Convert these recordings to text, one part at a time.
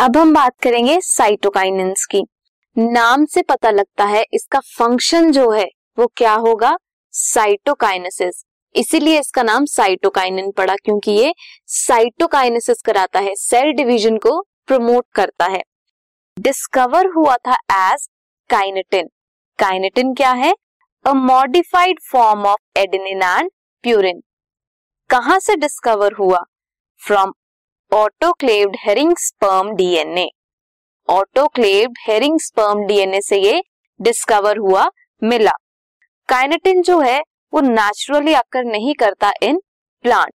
अब हम बात करेंगे साइटोकाइनेंस की। नाम से पता लगता है इसका फ़ंक्शन जो है, वो क्या होगा? साइटोकाइनेसिस इसीलिए इसका नाम साइटोकाइनिन पड़ा, क्योंकि ये साइटोकाइनेसिस कराता है सेल डिवीज़न को प्रमोट करता है। डिस्कवर हुआ था एज काइनेटिन काइनेटिन क्या है? A modified form of adenine and purine कहाँ से डिस्कवर हुआ? From autoclaved herring sperm DNA autoclaved herring sperm DNA से ये डिस्कवर हुआ मिला। काइनेटिन जो है, वो नेचुरली आकर नहीं करता इन प्लांट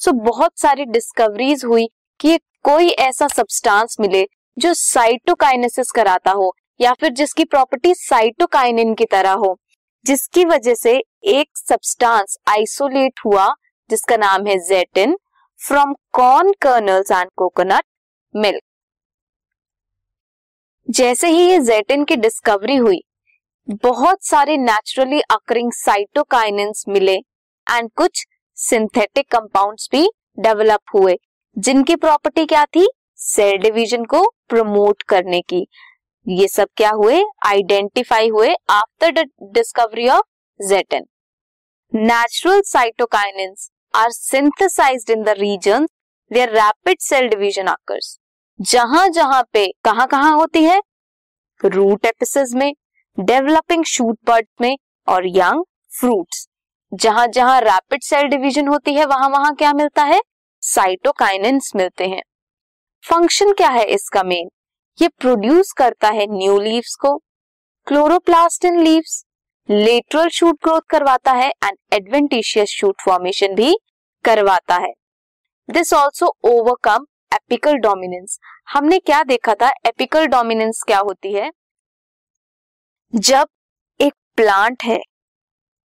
सो बहुत सारी डिस्कवरीज हुई कि कोई ऐसा सब्सटेंस मिले जो साइटोकाइनेसिस कराता हो, या फिर जिसकी प्रॉपर्टी साइटोकाइनिन की तरह हो, जिसकी वजह से एक सब्सटेंस आइसोलेट हुआ, जिसका नाम है zeatin from corn kernels and coconut milk जैसे ही ये जेटिन की डिस्कवरी हुई, बहुत सारे नेचुरली अकरिंग साइटोकाइनेंस मिले एंड कुछ सिंथेटिक कंपाउंड्स भी डेवलप हुए, जिनकी प्रॉपर्टी क्या थी? सेल डिवीज़न को प्रमोट करने की। ये सब क्या हुए? आइडेंटिफाई हुए after the discovery of zeatin natural cytokinins are synthesized in the region where rapid cell division occurs जहाँ जहाँ पे कहाँ कहाँ होती है? रूट एपिसिस में डेवलपिंग शूट बर्ड में और यंग फ्रूट्स जहाँ जहाँ रैपिड सेल डिवीज़न होती है, वहाँ वहाँ क्या मिलता है? साइटोकाइनेंस मिलते हैं। फ़ंक्शन क्या है इसका मेन ये प्रोड्यूस करता है न्यू लीव्स को। Chloroplast in leaves lateral shoot growth करवाता है एंड एडवेंटिशियस शूट फॉर्मेशन भी करवाता है। This also overcome apical dominance हमने क्या देखा था? एपिकल डोमिनेंस क्या होती है? जब एक प्लांट है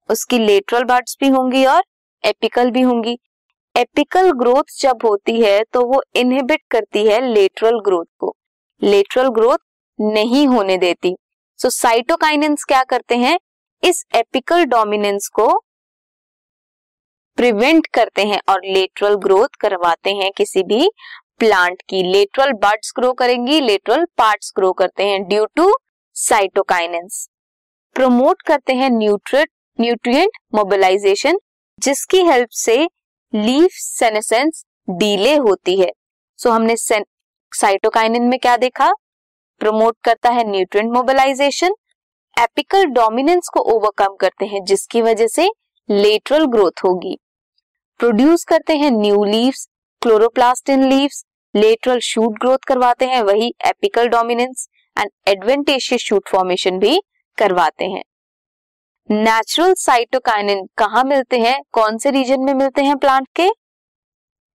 उसकी लेटरल बर्ड्स भी होंगी और एपिकल भी होंगी। एपिकल ग्रोथ जब होती है तो वो इनहिबिट करती है लेटरल ग्रोथ को। लेटरल ग्रोथ नहीं होने देती। सो so, साइटोकाइनेंस क्या करते हैं? इस एपिकल डोमिनेंस को प्रिवेंट करते हैं और लेटरल ग्रोथ करवाते हैं किसी भी प्लांट की। लेटरल बर्ड्स ग्रो करेंगी लेटरल पार्ट्स ग्रो करते हैं ड्यू टू साइटोकाइनेंस प्रमोट करते हैं न्यूट्रिट न्यूट्रिएंट मोबिलाइजेशन जिसकी हेल्प से लीफ सेनेसेंस डीले होती है। सो so, हमने साइटोकाइनिन में क्या देखा? प्रमोट करता है न्यूट्रिएंट मोबिलाइजेशन एपिकल डोमिनेंस को ओवरकम करते हैं जिसकी वजह से लेटरल ग्रोथ होगी। प्रोड्यूस करते हैं new leaves chloroplast in leaves, lateral shoot growth करवाते हैं, वही apical dominance and adventitious shoot formation भी करवाते हैं। नेचुरल साइटोकाइनिन कहा मिलते हैं? कौन से रीजन में मिलते हैं प्लांट के?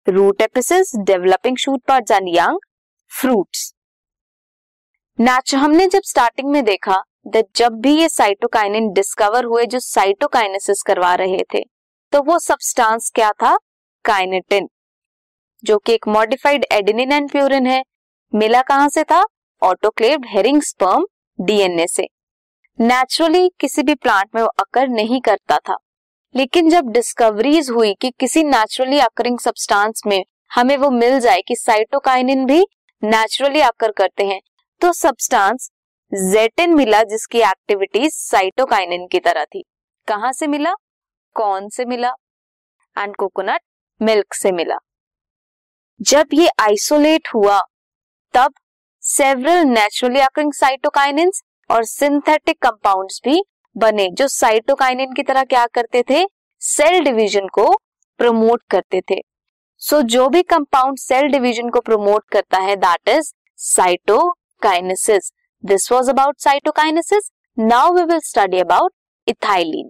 Root apices, developing shoot part and young fruits. हमने जब स्टार्टिंग में देखा जब भी ये साइटोकाइनिन डिस्कवर हुए जो साइटोकाइनेसिस करवा रहे थे तो वो सब्सटेंस क्या था? काइनेटिन जो कि एक मॉडिफाइड एडेनिन एंड प्यूरिन है। मिला कहाँ से था? ऑटोक्लेव्ड हेरिंग स्पर्म डीएनए से। नेचुरली किसी भी प्लांट में वो अकर नहीं करता था। लेकिन जब डिस्कवरीज हुई कि किसी नेचुरली अकरिंग सब्सटेंस में हमें वो मिल जाए कि साइटोकाइनिन भी नेचुरली अकर करते हैं तो सब्सटेंस जेटिन मिला जिसकी एक्टिविटीज़ साइटोकाइनिन की तरह थी। कहाँ से मिला? कौन से मिला एंड कोकोनट मिल्क से मिला। जब ये आइसोलेट हुआ तब सेवरल नेचुरली अकरिंग साइटोकाइनिन्स और सिंथेटिक कंपाउंड्स भी बने जो साइटोकाइनिन की तरह क्या करते थे? सेल डिवीज़न को प्रमोट करते थे। सो so, जो भी कंपाउंड सेल डिवीज़न को प्रमोट करता है that is cytokinesis this was about cytokinesis now we will study about ethylene